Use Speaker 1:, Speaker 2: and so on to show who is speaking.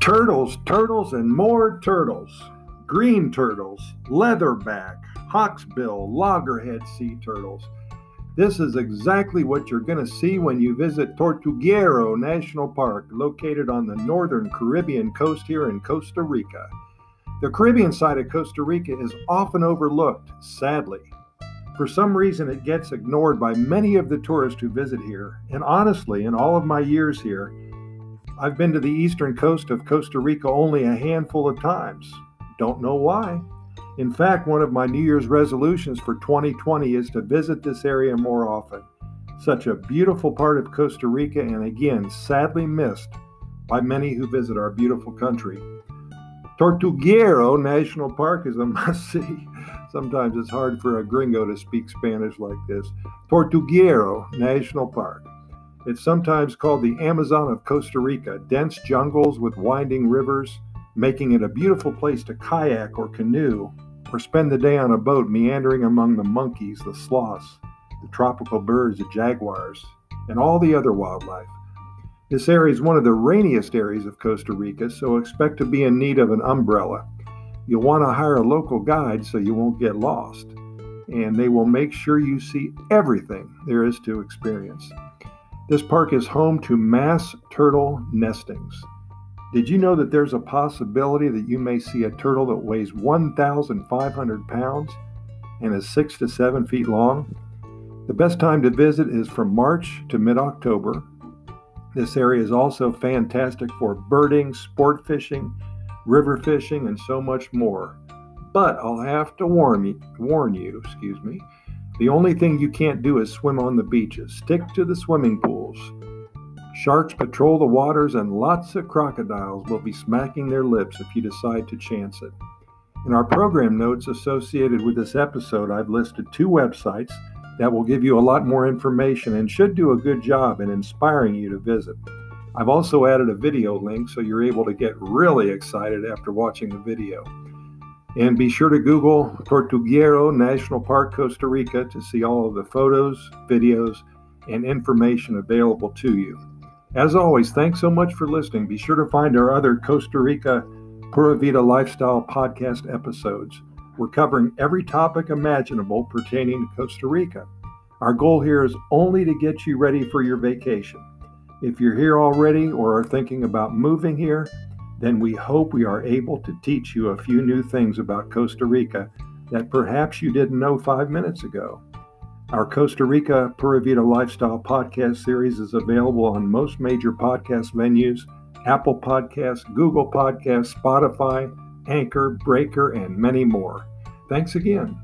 Speaker 1: Turtles, turtles, and more turtles. Green turtles, leatherback, hawksbill, loggerhead sea turtles. This is exactly what you're going to see when you visit Tortuguero National Park, located on the northern Caribbean coast here in Costa Rica. The Caribbean side of Costa Rica is often overlooked, sadly. For some reason, it gets ignored by many of the tourists who visit here, and honestly, in all of my years here, I've been to the eastern coast of Costa Rica only a handful of times. Don't know why. In fact, one of my New Year's resolutions for 2020 is to visit this area more often. Such a beautiful part of Costa Rica, and again, sadly missed by many who visit our beautiful country. Tortuguero National Park is a must see. Sometimes it's hard for a gringo to speak Spanish like this. Tortuguero National Park. It's sometimes called the Amazon of Costa Rica, dense jungles with winding rivers, making it a beautiful place to kayak or canoe, or spend the day on a boat meandering among the monkeys, the sloths, the tropical birds, the jaguars, and all the other wildlife. This area is one of the rainiest areas of Costa Rica, so expect to be in need of an umbrella. You'll want to hire a local guide so you won't get lost, and they will make sure you see everything there is to experience. This park is home to mass turtle nestings. Did you know that there's a possibility that you may see a turtle that weighs 1,500 pounds and is 6 to 7 feet long? The best time to visit is from March to mid October. This area is also fantastic for birding, sport fishing, river fishing, and so much more. But I'll have to warn, me, warn you, excuse me, the only thing you can't do is swim on the beaches. Stick to the swimming pools. Sharks patrol the waters, and lots of crocodiles will be smacking their lips if you decide to chance it. In our program notes associated with this episode, I've listed two websites that will give you a lot more information and should do a good job in inspiring you to visit. I've also added a video link so you're able to get really excited after watching the video. And be sure to Google Tortuguero National Park, Costa Rica to see all of the photos, videos, and information available to you. As always, thanks so much for listening. Be sure to find our other Costa Rica Pura Vida Lifestyle podcast episodes. We're covering every topic imaginable pertaining to Costa Rica. Our goal here is only to get you ready for your vacation. If you're here already or are thinking about moving here, then we hope we are able to teach you a few new things about Costa Rica that perhaps you didn't know five minutes ago. Our Costa Rica Pura Vida Lifestyle podcast series is available on most major podcast venues Apple Podcasts, Google Podcasts, Spotify, Anchor, Breaker, and many more. Thanks again.